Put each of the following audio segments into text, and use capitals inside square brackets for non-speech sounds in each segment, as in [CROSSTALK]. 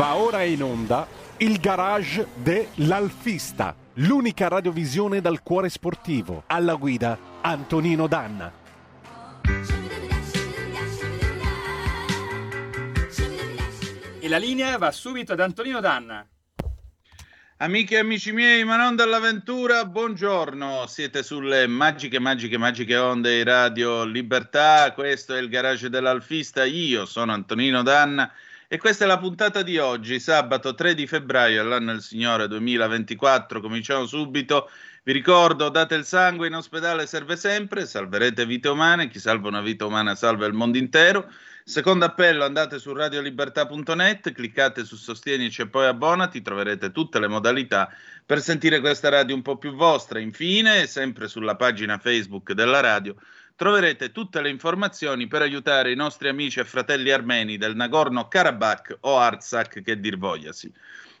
Va ora in onda il garage dell'Alfista, l'unica radiovisione dal cuore sportivo. Alla guida Antonino Danna. E la linea va subito ad Antonino Danna. Amiche e amici miei, ma non dall'avventura, buongiorno. Siete sulle magiche, magiche, magiche onde di Radio Libertà. Questo è il garage dell'Alfista. Io sono Antonino Danna e questa è la puntata di oggi, sabato 3 di febbraio, all'anno del Signore 2024. Cominciamo subito. Vi ricordo, date il sangue in ospedale serve sempre, salverete vite umane, chi salva una vita umana salva il mondo intero. Secondo appello, andate su radiolibertà.net, cliccate su Sostienici e poi abbonati, troverete tutte le modalità per sentire questa radio un po' più vostra. Infine, sempre sulla pagina Facebook della radio, troverete tutte le informazioni per aiutare i nostri amici e fratelli armeni del Nagorno-Karabakh o Artsakh che dir vogliasi.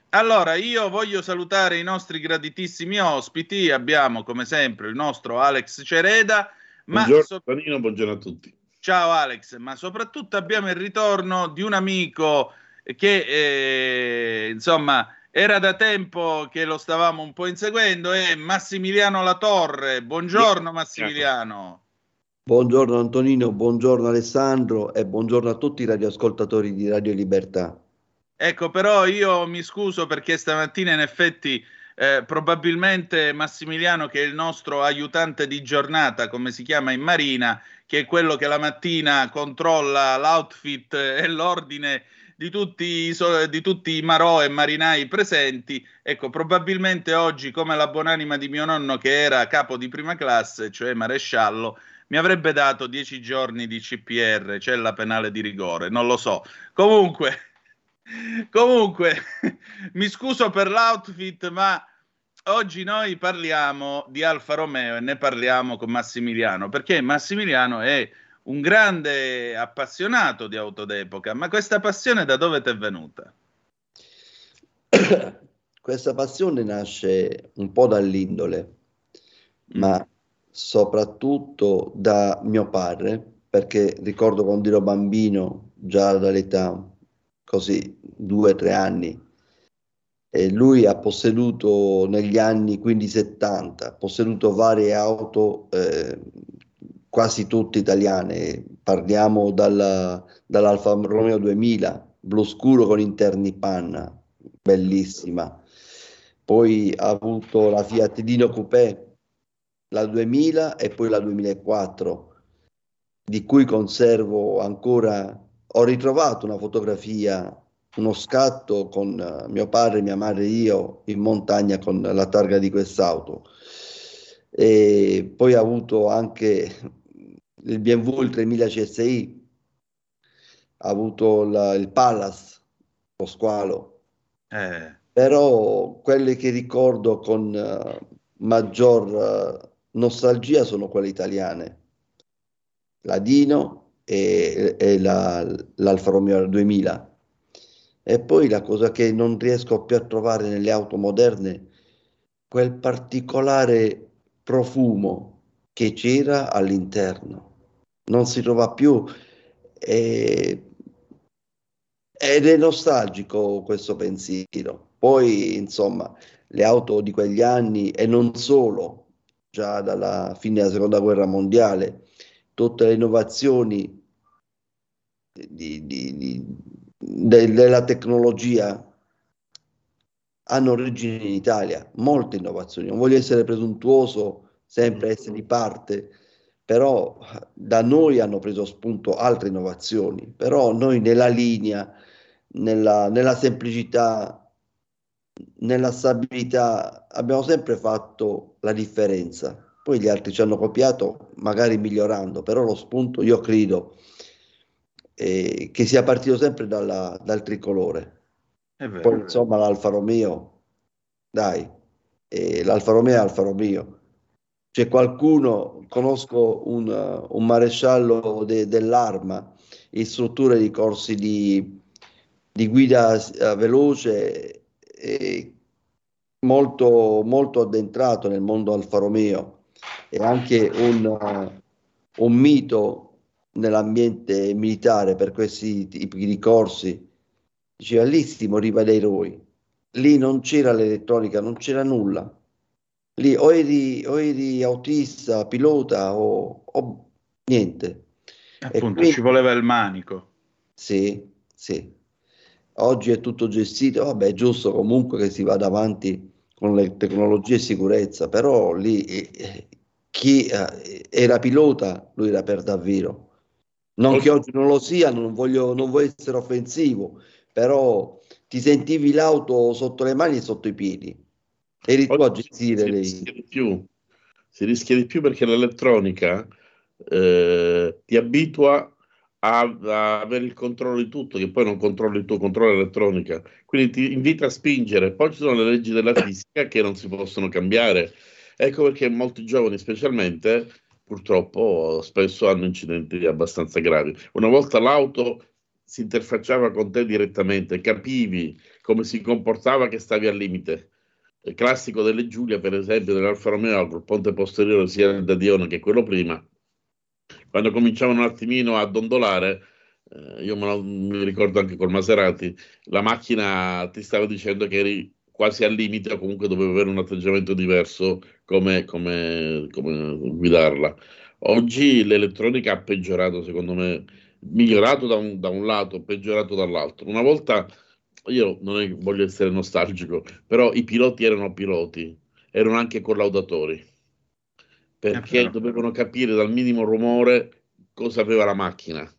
Allora, io voglio salutare i nostri graditissimi ospiti. Abbiamo, come sempre, il nostro Alex Cereda. Ma buongiorno, so- Panino, buongiorno a tutti. Ciao Alex, ma soprattutto abbiamo il ritorno di un amico che, eh, insomma, era da tempo che lo stavamo un po' inseguendo, è Massimiliano Latorre. Buongiorno Massimiliano. Buongiorno Antonino, buongiorno Alessandro e buongiorno a tutti i radioascoltatori di Radio Libertà. Ecco, però io mi scuso perché stamattina in effetti eh, probabilmente Massimiliano, che è il nostro aiutante di giornata, come si chiama in Marina, che è quello che la mattina controlla l'outfit e l'ordine di tutti, di tutti i marò e marinai presenti. Ecco, probabilmente oggi, come la buonanima di mio nonno che era capo di prima classe, cioè maresciallo, mi avrebbe dato dieci giorni di CPR, cioè la penale di rigore, non lo so. Comunque, [LAUGHS] comunque [LAUGHS] mi scuso per l'outfit, ma oggi noi parliamo di Alfa Romeo e ne parliamo con Massimiliano, perché Massimiliano è un grande appassionato di auto d'epoca, ma questa passione da dove ti è venuta? [COUGHS] Questa passione nasce un po' dall'indole, ma mm soprattutto da mio padre, perché ricordo quando ero bambino, già dall'età così, due o tre anni, e lui ha posseduto negli anni quindi 70, ha posseduto varie auto, eh, quasi tutte italiane, parliamo dalla, dall'Alfa Romeo 2000, blu scuro con interni panna, bellissima. Poi ha avuto la Fiat Dino Coupé, la 2000 e poi la 2004, di cui conservo ancora, ho ritrovato una fotografia, uno scatto con uh, mio padre, mia madre e io in montagna con la targa di quest'auto. E poi ho avuto anche il BMW, il 3000 CSI, ha avuto la, il Palace, lo squalo. Eh. Però quelle che ricordo con uh, maggior uh, nostalgia sono quelle italiane, la Dino e, e la, l'Alfa Romeo 2000. E poi la cosa che non riesco più a trovare nelle auto moderne, quel particolare profumo che c'era all'interno. Non si trova più e, ed è nostalgico questo pensiero. Poi, insomma, le auto di quegli anni e non solo, già dalla fine della seconda guerra mondiale, tutte le innovazioni di, di, di, de, della tecnologia hanno origine in Italia, molte innovazioni. Non voglio essere presuntuoso, sempre mm. essere di parte, però da noi hanno preso spunto altre innovazioni, però noi nella linea, nella, nella semplicità, nella stabilità abbiamo sempre fatto la differenza. Poi gli altri ci hanno copiato, magari migliorando, però lo spunto io credo eh, che sia partito sempre dalla, dal tricolore. Poi insomma l'Alfa Romeo, dai, eh, l'Alfa Romeo è Alfa Romeo. C'è qualcuno, conosco un, un maresciallo de, dell'arma, istruttore di corsi di, di guida uh, veloce eh, molto, molto addentrato nel mondo Alfa Romeo e anche un, un mito nell'ambiente militare per questi tipi di corsi diceva lì si moriva dai eroi, lì non c'era l'elettronica, non c'era nulla. Lì o eri, o eri autista, pilota o, o niente. Appunto, quindi, ci voleva il manico. Sì, sì. Oggi è tutto gestito, vabbè, è giusto comunque che si vada avanti con le tecnologie e sicurezza, però lì eh, chi eh, era pilota, lui era per davvero. Non che oggi non lo sia, non voglio, non voglio essere offensivo, però ti sentivi l'auto sotto le mani e sotto i piedi. Eri tu a gestire si rischia di più, si rischia di più perché l'elettronica eh, ti abitua a, a, avere il controllo di tutto, che poi non controlli il tuo controllo l'elettronica. Quindi ti invita a spingere. Poi ci sono le leggi della fisica che non si possono cambiare. Ecco perché molti giovani, specialmente, purtroppo spesso hanno incidenti abbastanza gravi. Una volta l'auto si interfacciava con te direttamente, capivi come si comportava che stavi al limite. Il classico delle Giulia, per esempio, dell'Alfa Romeo, il ponte posteriore sia da Dione che quello prima, quando cominciavano un attimino a dondolare, eh, io me mi ricordo anche col Maserati, la macchina ti stava dicendo che eri quasi al limite o comunque dovevi avere un atteggiamento diverso come, come, come guidarla. Oggi l'elettronica ha peggiorato, secondo me, migliorato da un, da un lato, peggiorato dall'altro. Una volta, io non voglio essere nostalgico, però i piloti erano piloti, erano anche collaudatori perché dovevano capire dal minimo rumore cosa aveva la macchina.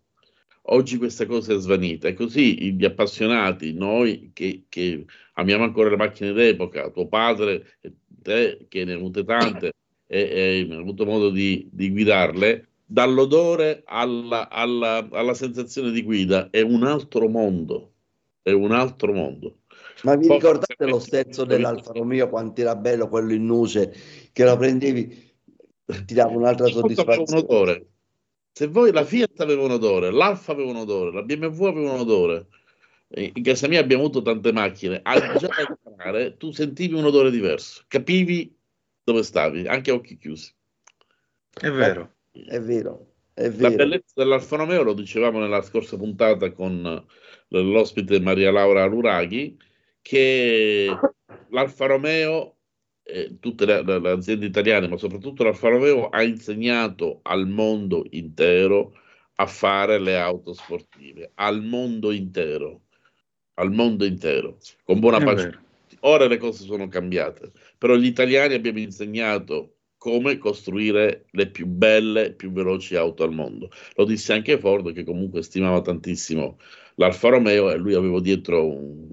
Oggi questa cosa è svanita e così gli appassionati, noi che, che amiamo ancora le macchine d'epoca, tuo padre, te che ne hai avute tante e, e hai avuto modo di, di guidarle, dall'odore alla, alla, alla, sensazione di guida è un altro mondo, è un altro mondo. Ma vi Poi, ricordate lo sterzo dell'Alfa Romeo quanto era bello quello in nuce che lo prendevi ti dava un'altra soddisfazione. Un Se voi la Fiat aveva un odore, l'Alfa aveva un odore, la BMW aveva un odore, in casa mia abbiamo avuto tante macchine, al già entrare tu sentivi un odore diverso, capivi dove stavi, anche a occhi chiusi. È vero. È vero. È vero. La bellezza dell'Alfa Romeo lo dicevamo nella scorsa puntata con l'ospite Maria Laura Luraghi, che l'Alfa Romeo eh, tutte le, le, le, aziende italiane, ma soprattutto l'Alfa Romeo, ha insegnato al mondo intero a fare le auto sportive, al mondo intero, al mondo intero, con buona pace. Ora le cose sono cambiate, però gli italiani abbiamo insegnato come costruire le più belle, più veloci auto al mondo. Lo disse anche Ford, che comunque stimava tantissimo l'Alfa Romeo e lui aveva dietro un,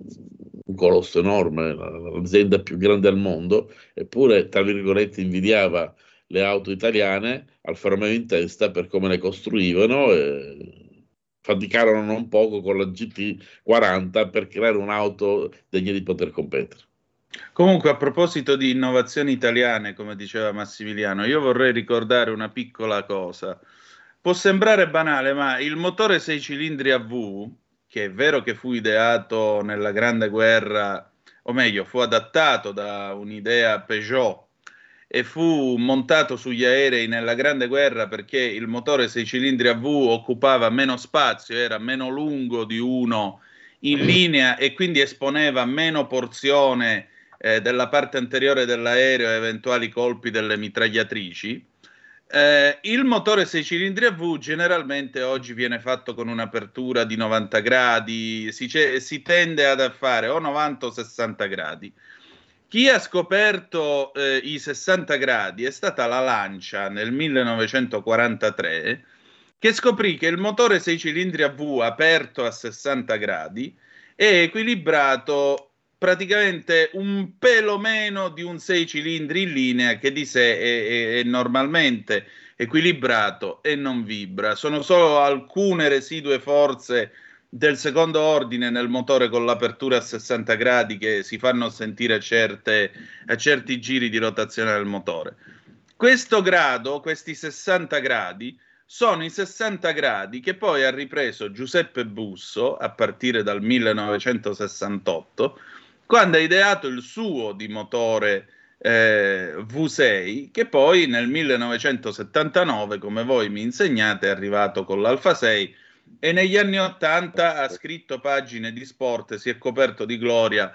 un colosso enorme, l'azienda più grande al mondo, eppure, tra virgolette, invidiava le auto italiane Alfa Romeo in testa per come le costruivano e faticarono non poco con la GT40 per creare un'auto degna di poter competere. Comunque, a proposito di innovazioni italiane, come diceva Massimiliano, io vorrei ricordare una piccola cosa. Può sembrare banale, ma il motore 6 cilindri a V che è vero che fu ideato nella Grande Guerra, o meglio, fu adattato da un'idea Peugeot e fu montato sugli aerei nella Grande Guerra perché il motore 6 cilindri a V occupava meno spazio, era meno lungo di uno in linea e quindi esponeva meno porzione eh, della parte anteriore dell'aereo a eventuali colpi delle mitragliatrici eh, il motore 6 cilindri a V generalmente oggi viene fatto con un'apertura di 90 gradi, si, si tende ad fare o 90 o 60 gradi. Chi ha scoperto eh, i 60 gradi è stata la Lancia nel 1943 che scoprì che il motore 6 cilindri a V aperto a 60 gradi è equilibrato praticamente un pelo meno di un 6 cilindri in linea che di sé è, è, è, normalmente equilibrato e non vibra. Sono solo alcune residue forze del secondo ordine nel motore con l'apertura a 60 gradi che si fanno sentire certe, a certi giri di rotazione del motore. Questo grado, questi 60 gradi, sono i 60 gradi che poi ha ripreso Giuseppe Busso a partire dal 1968 quando ha ideato il suo di motore eh, V6, che poi nel 1979, come voi mi insegnate, è arrivato con l'Alfa 6 e negli anni 80 ha scritto pagine di sport, si è coperto di gloria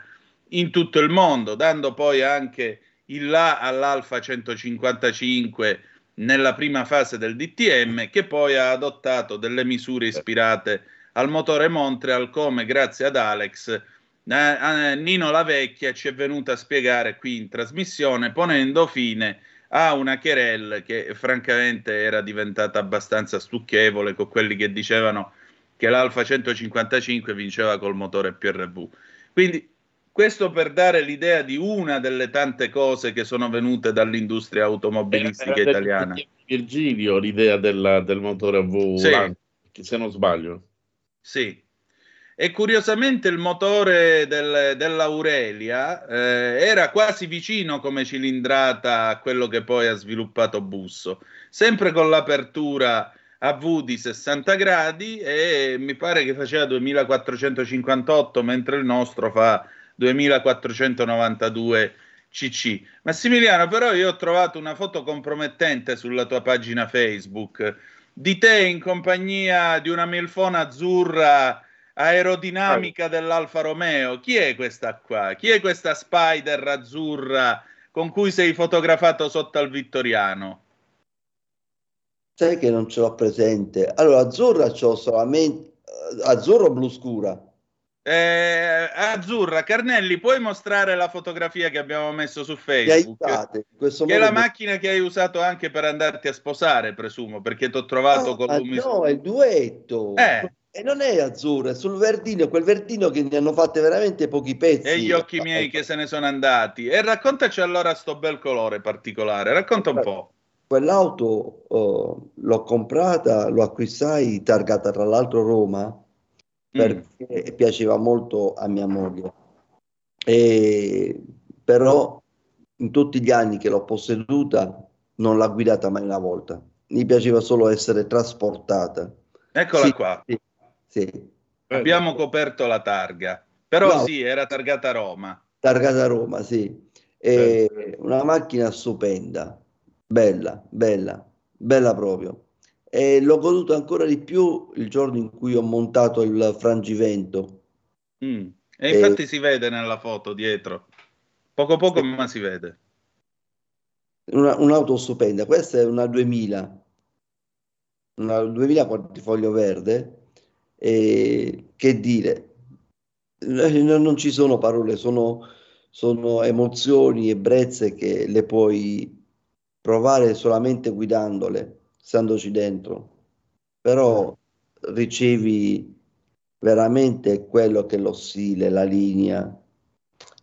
in tutto il mondo, dando poi anche il là all'Alfa 155 nella prima fase del DTM, che poi ha adottato delle misure ispirate al motore Montreal, come grazie ad Alex Nino La Vecchia ci è venuta a spiegare qui in trasmissione, ponendo fine a una querelle che francamente era diventata abbastanza stucchevole con quelli che dicevano che l'Alfa 155 vinceva col motore PRV. Quindi questo per dare l'idea di una delle tante cose che sono venute dall'industria automobilistica Era italiana. Virgilio l'idea della, del motore V, Sì. se non sbaglio. Sì. E curiosamente il motore del- dell'Aurelia eh, era quasi vicino come cilindrata a quello che poi ha sviluppato Busso, sempre con l'apertura a V di 60 gradi e mi pare che faceva 2458 mentre il nostro fa 2492 cc. Massimiliano, però io ho trovato una foto compromettente sulla tua pagina Facebook di te in compagnia di una milfona azzurra aerodinamica dell'Alfa Romeo. Chi è questa qua? Chi è questa Spider azzurra con cui sei fotografato sotto al Vittoriano? Sai che non ce l'ho presente. Allora, azzurra c'ho solamente eh, azzurro o blu scura. Eh, azzurra, Carnelli, puoi mostrare la fotografia che abbiamo messo su Mi Facebook? aiutate. In questo Che è la macchina che hai usato anche per andarti a sposare, presumo, perché ti ho trovato Ah, con lui. no, è il duetto. Eh. E non è azzurro, è sul verdino, quel verdino che ne hanno fatte veramente pochi pezzi. E gli occhi miei che se ne sono andati. E raccontaci allora sto bel colore particolare, racconta un po'. Quell'auto oh, l'ho comprata, l'ho acquistai targata tra l'altro Roma Mm. perché piaceva molto a mia moglie. E, però in tutti gli anni che l'ho posseduta non l'ha guidata mai una volta. Mi piaceva solo essere trasportata. Eccola Sì, qua. Sì, sì. Abbiamo coperto la targa. Però No. sì, era targata Roma. Targata Roma, sì. E una macchina stupenda, bella, bella, bella proprio. E l'ho goduto ancora di più il giorno in cui ho montato il frangivento. Mm. E infatti si vede nella foto dietro. Poco poco, Sì. ma si vede. Una- un'auto stupenda. Questa è una 2000, una 2000 portafoglio verde. E che dire, Eh, non ci sono parole, sono, sono emozioni, ebbrezze che le puoi provare solamente guidandole, standoci dentro. Però ricevi veramente quello che è lo stile, la linea,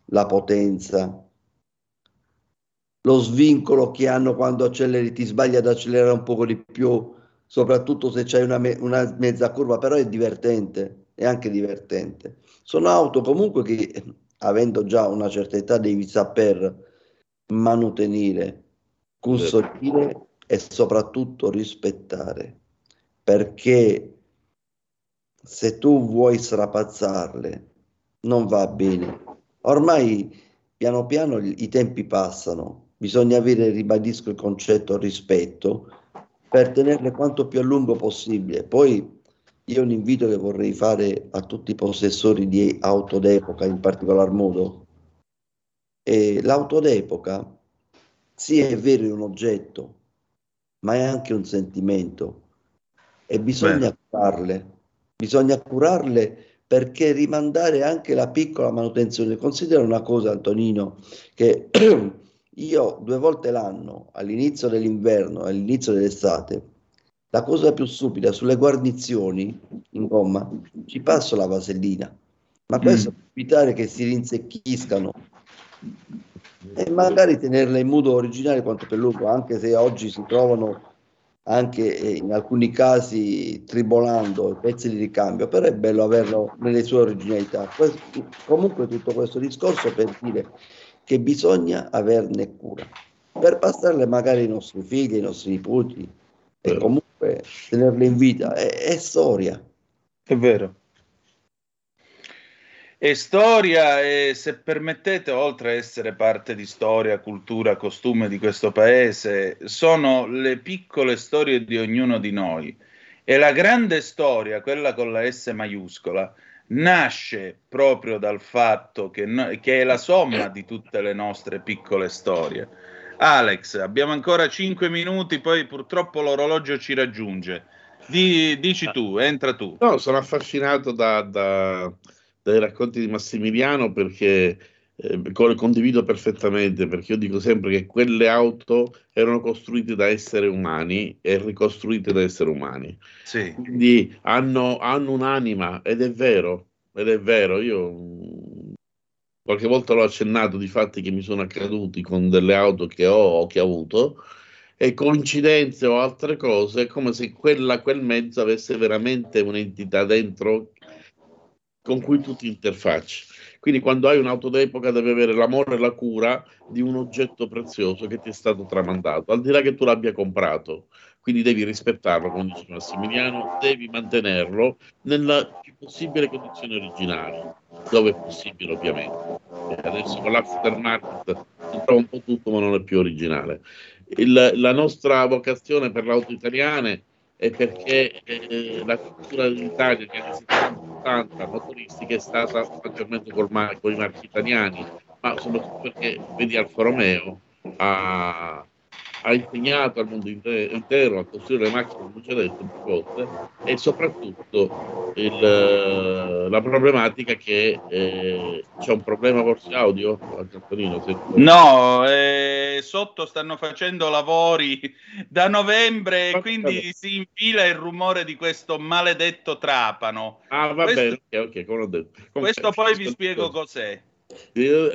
la potenza, lo svincolo che hanno quando acceleri, ti sbagli ad accelerare un poco di più, soprattutto se c'hai una, me- una mezza curva, però è divertente, è anche divertente. Sono auto comunque che, avendo già una certa età, devi saper manutenere, custodire e soprattutto rispettare, perché se tu vuoi strapazzarle, non va bene. Ormai piano piano i tempi passano, bisogna avere, ribadisco il concetto, rispetto per tenerle quanto più a lungo possibile. Poi io un invito che vorrei fare a tutti i possessori di auto d'epoca in particolar modo. E l'auto d'epoca, sì, è vero, è un oggetto, ma è anche un sentimento e bisogna curarle, bisogna curarle perché rimandare anche la piccola manutenzione. Considera una cosa, Antonino, che [CLEARS THROAT] io due volte l'anno, all'inizio dell'inverno e all'inizio dell'estate, la cosa più stupida, sulle guarnizioni in gomma, ci passo la vasellina, ma questo Mm. per evitare che si rinsecchiscano e magari tenerle in modo originale quanto per lungo, anche se oggi si trovano anche eh, in alcuni casi tribolando pezzi di ricambio, però è bello averlo nelle sue originalità. Que- comunque tutto questo discorso per dire che bisogna averne cura, per passarle magari ai nostri figli, ai nostri nipoti e comunque tenerle in vita. È, è storia. È vero. E storia, e se permettete, oltre a essere parte di storia, cultura, costume di questo paese, sono le piccole storie di ognuno di noi. E la grande storia, quella con la S maiuscola, nasce proprio dal fatto che, no, che è la somma di tutte le nostre piccole storie. Alex, abbiamo ancora 5 minuti, poi purtroppo l'orologio ci raggiunge. Di, dici tu, entra tu. No, sono affascinato da, da, dai racconti di Massimiliano perché eh, condivido perfettamente, perché io dico sempre che quelle auto erano costruite da esseri umani e ricostruite da esseri umani. Sì. Quindi hanno, hanno un'anima ed è vero, ed è vero, io qualche volta l'ho accennato di fatti che mi sono accaduti con delle auto che ho o che ho avuto e coincidenze o altre cose, è come se quella, quel mezzo avesse veramente un'entità dentro con cui tu ti interfacci. Quindi quando hai un'auto d'epoca devi avere l'amore e la cura di un oggetto prezioso che ti è stato tramandato, al di là che tu l'abbia comprato. Quindi devi rispettarlo, come dice Massimiliano, devi mantenerlo nella più possibile condizione originale, dove è possibile ovviamente. Adesso con l'aftermarket si trova un po' tutto, ma non è più originale. Il, la nostra vocazione per l'auto italiane è perché eh, la cultura dell'Italia negli anni 70-80 motoristica è stata maggiormente col mar- con i marchi italiani, ma soprattutto perché vedi Alfa Romeo ha, ha insegnato al mondo intero a costruire le macchine, come ci ha detto più volte, e soprattutto il, la problematica che eh, c'è un problema forse audio, Antonino? No, eh, sotto stanno facendo lavori da novembre e quindi si infila il rumore di questo maledetto trapano. Ah, va bene, ok, ok, come ho detto. Questo poi vi spiego cos'è.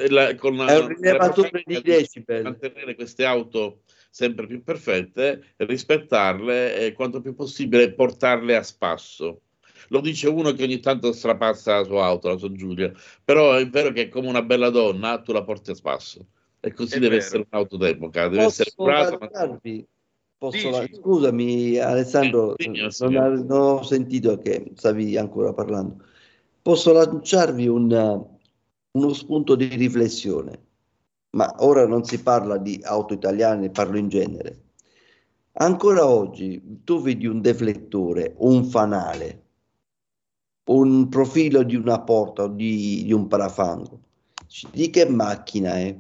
La, con è un rilevatore di decibel. Mantenere queste auto sempre più perfette, rispettarle e quanto più possibile portarle a spasso. Lo dice uno che ogni tanto strapazza la sua auto, la sua Giulia, però è vero che come una bella donna tu la porti a spasso e così è deve vero. essere un'auto d'epoca, deve Posso essere curata. Ma... Posso la... Scusami Alessandro, eh, dimmi, non, non, ho sentito che stavi ancora parlando. Posso lanciarvi un, uno spunto di riflessione? ma ora non si parla di auto italiane, parlo in genere. Ancora oggi tu vedi un deflettore, un fanale, un profilo di una porta o di, di un parafango. Di che macchina è?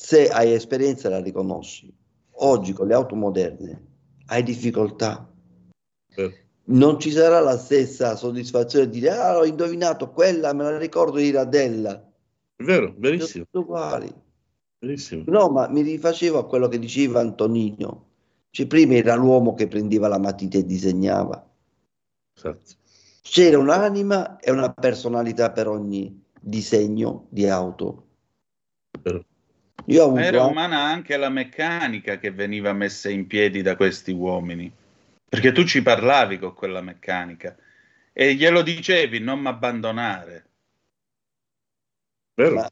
Se hai esperienza la riconosci. Oggi con le auto moderne hai difficoltà. Eh. Non ci sarà la stessa soddisfazione di dire ah ho indovinato quella, me la ricordo di Radella vero, verissimo. Tutti uguali. Verissimo. No, ma mi rifacevo a quello che diceva Antonino. Cioè, prima era l'uomo che prendeva la matita e disegnava. Esatto. C'era un'anima e una personalità per ogni disegno di auto. Vero. Era umana anche la meccanica che veniva messa in piedi da questi uomini. Perché tu ci parlavi con quella meccanica e glielo dicevi non mi abbandonare. Ma,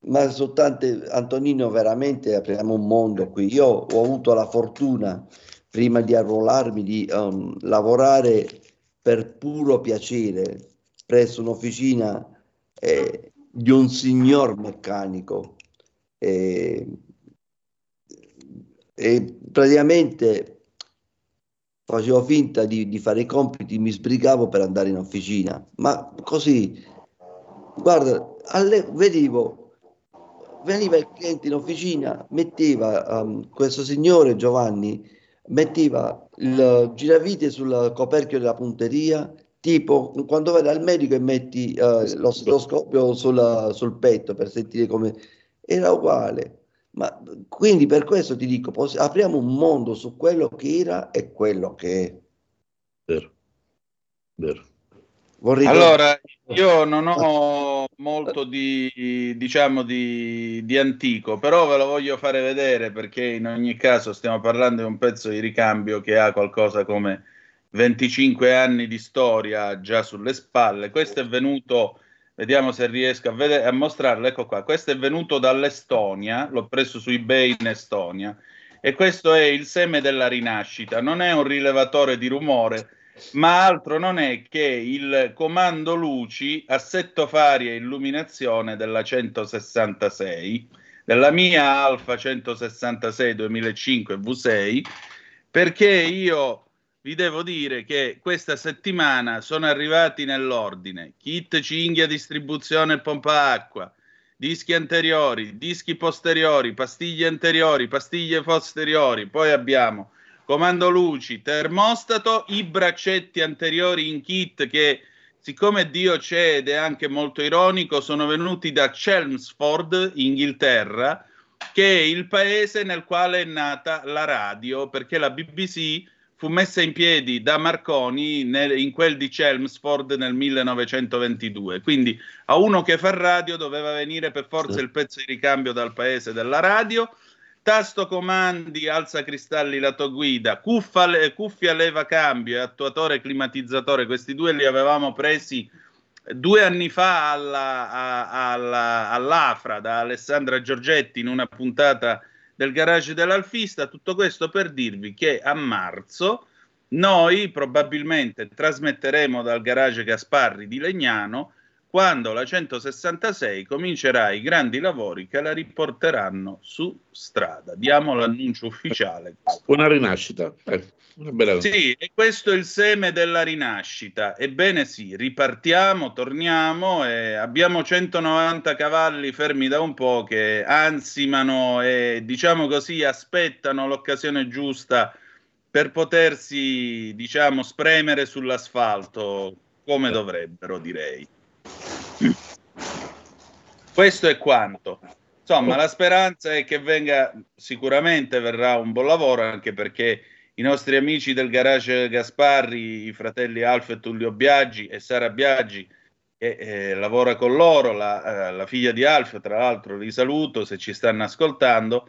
ma soltanto Antonino, veramente apriamo un mondo qui. Io ho avuto la fortuna, prima di arruolarmi, di um, lavorare per puro piacere presso un'officina eh, di un signor meccanico. Eh, e praticamente facevo finta di, di, fare i compiti, mi sbrigavo per andare in officina, ma così, guarda, alle, vedevo, veniva il cliente in officina, metteva um, questo signore Giovanni, metteva il giravite sul coperchio della punteria, tipo quando vai dal medico e metti uh, lo stetoscopio sul, sul petto per sentire come era uguale. Ma quindi per questo ti dico, poss- apriamo un mondo su quello che era e quello che è. Vero, vero. Vorrei allora, io non ho molto di, diciamo, di, di, antico, però ve lo voglio fare vedere perché in ogni caso stiamo parlando di un pezzo di ricambio che ha qualcosa come 25 anni di storia già sulle spalle. Questo è venuto, vediamo se riesco a, vedere, a mostrarlo, ecco qua, questo è venuto dall'Estonia, l'ho preso su eBay in Estonia. E questo è il seme della rinascita, non è un rilevatore di rumore, ma altro non è che il comando luci, assetto fari e illuminazione della 166, della mia Alfa 166 2005 V6, perché io vi devo dire che questa settimana sono arrivati nell'ordine kit cinghia distribuzione pompa acqua, dischi anteriori, dischi posteriori, pastiglie anteriori, pastiglie posteriori, poi abbiamo comando luci, termostato, i braccetti anteriori in kit che siccome Dio c'è ed è anche molto ironico, sono venuti da Chelmsford, Inghilterra, che è il paese nel quale è nata la radio, perché la BBC fu messa in piedi da Marconi nel, in quel di Chelmsford nel 1922. Quindi a uno che fa radio doveva venire per forza il pezzo di ricambio dal paese della radio. Tasto comandi, alza cristalli lato guida, cuffa, cuffia leva cambio e attuatore climatizzatore. Questi due li avevamo presi due anni fa alla, alla, all'Afra da Alessandra Giorgetti in una puntata del garage dell'Alfista. Tutto questo per dirvi che a marzo noi probabilmente trasmetteremo dal garage Gasparri di Legnano quando la 166 comincerà i grandi lavori che la riporteranno su strada. Diamo l'annuncio ufficiale. Una rinascita. Eh, una sì, e questo è il seme della rinascita. Ebbene sì, ripartiamo, torniamo e abbiamo 190 cavalli fermi da un po' che ansimano e diciamo così aspettano l'occasione giusta per potersi, diciamo, spremere sull'asfalto come dovrebbero, direi. Questo è quanto. Insomma, la speranza è che venga, sicuramente verrà un buon lavoro, anche perché i nostri amici del garage Gasparri, i fratelli Alfa e Tullio Biaggi e Sara Biaggi, che eh, lavora con loro, la, eh, la, figlia di Alfa, tra l'altro, li saluto se ci stanno ascoltando.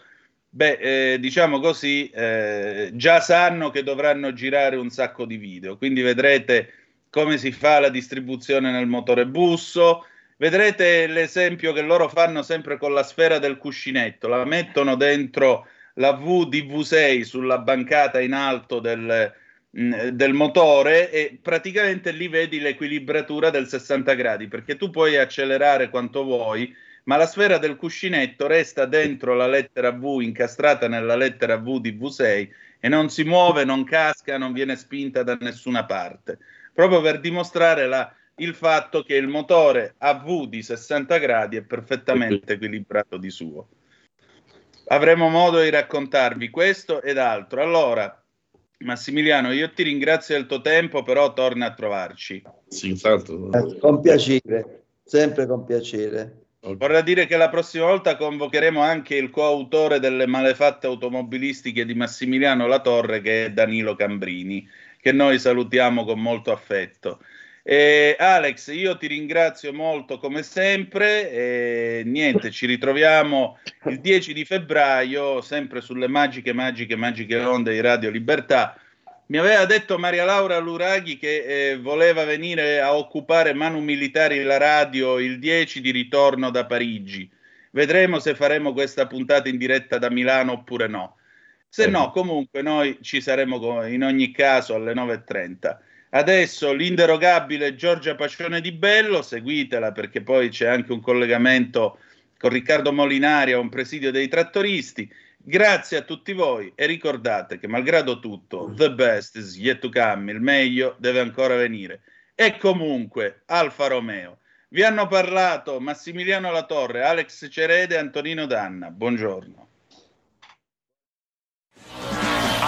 Beh, eh, diciamo così, eh, già sanno che dovranno girare un sacco di video, quindi vedrete come si fa la distribuzione nel motore busso. Vedrete l'esempio che loro fanno sempre con la sfera del cuscinetto, la mettono dentro la V di V6 sulla bancata in alto del, mm, del motore e praticamente lì vedi l'equilibratura del 60 gradi perché tu puoi accelerare quanto vuoi ma la sfera del cuscinetto resta dentro la lettera V incastrata nella lettera V di V6 e non si muove, non casca, non viene spinta da nessuna parte proprio per dimostrare la, il fatto che il motore a V di 60 gradi è perfettamente equilibrato di suo. Avremo modo di raccontarvi questo ed altro. Allora, Massimiliano, io ti ringrazio del tuo tempo, però torna a trovarci. Sì, certo. Con piacere, sempre con piacere. Vorrei dire che la prossima volta convocheremo anche il coautore delle malefatte automobilistiche di Massimiliano Latorre, che è Danilo Cambrini che noi salutiamo con molto affetto. Eh, Alex, io ti ringrazio molto come sempre. E niente, ci ritroviamo il 10 di febbraio, sempre sulle magiche, magiche, magiche onde di Radio Libertà. Mi aveva detto Maria Laura Luraghi che eh, voleva venire a occupare Manu Militari la radio il 10 di ritorno da Parigi. Vedremo se faremo questa puntata in diretta da Milano oppure no. Se no, comunque noi ci saremo in ogni caso alle 9.30. Adesso l'inderogabile Giorgia Pacione di Bello, seguitela perché poi c'è anche un collegamento con Riccardo Molinari a un presidio dei trattoristi. Grazie a tutti voi e ricordate che malgrado tutto, the best is yet to come, il meglio deve ancora venire. E comunque, Alfa Romeo. Vi hanno parlato Massimiliano Latorre, Alex Cerede e Antonino Danna. Buongiorno.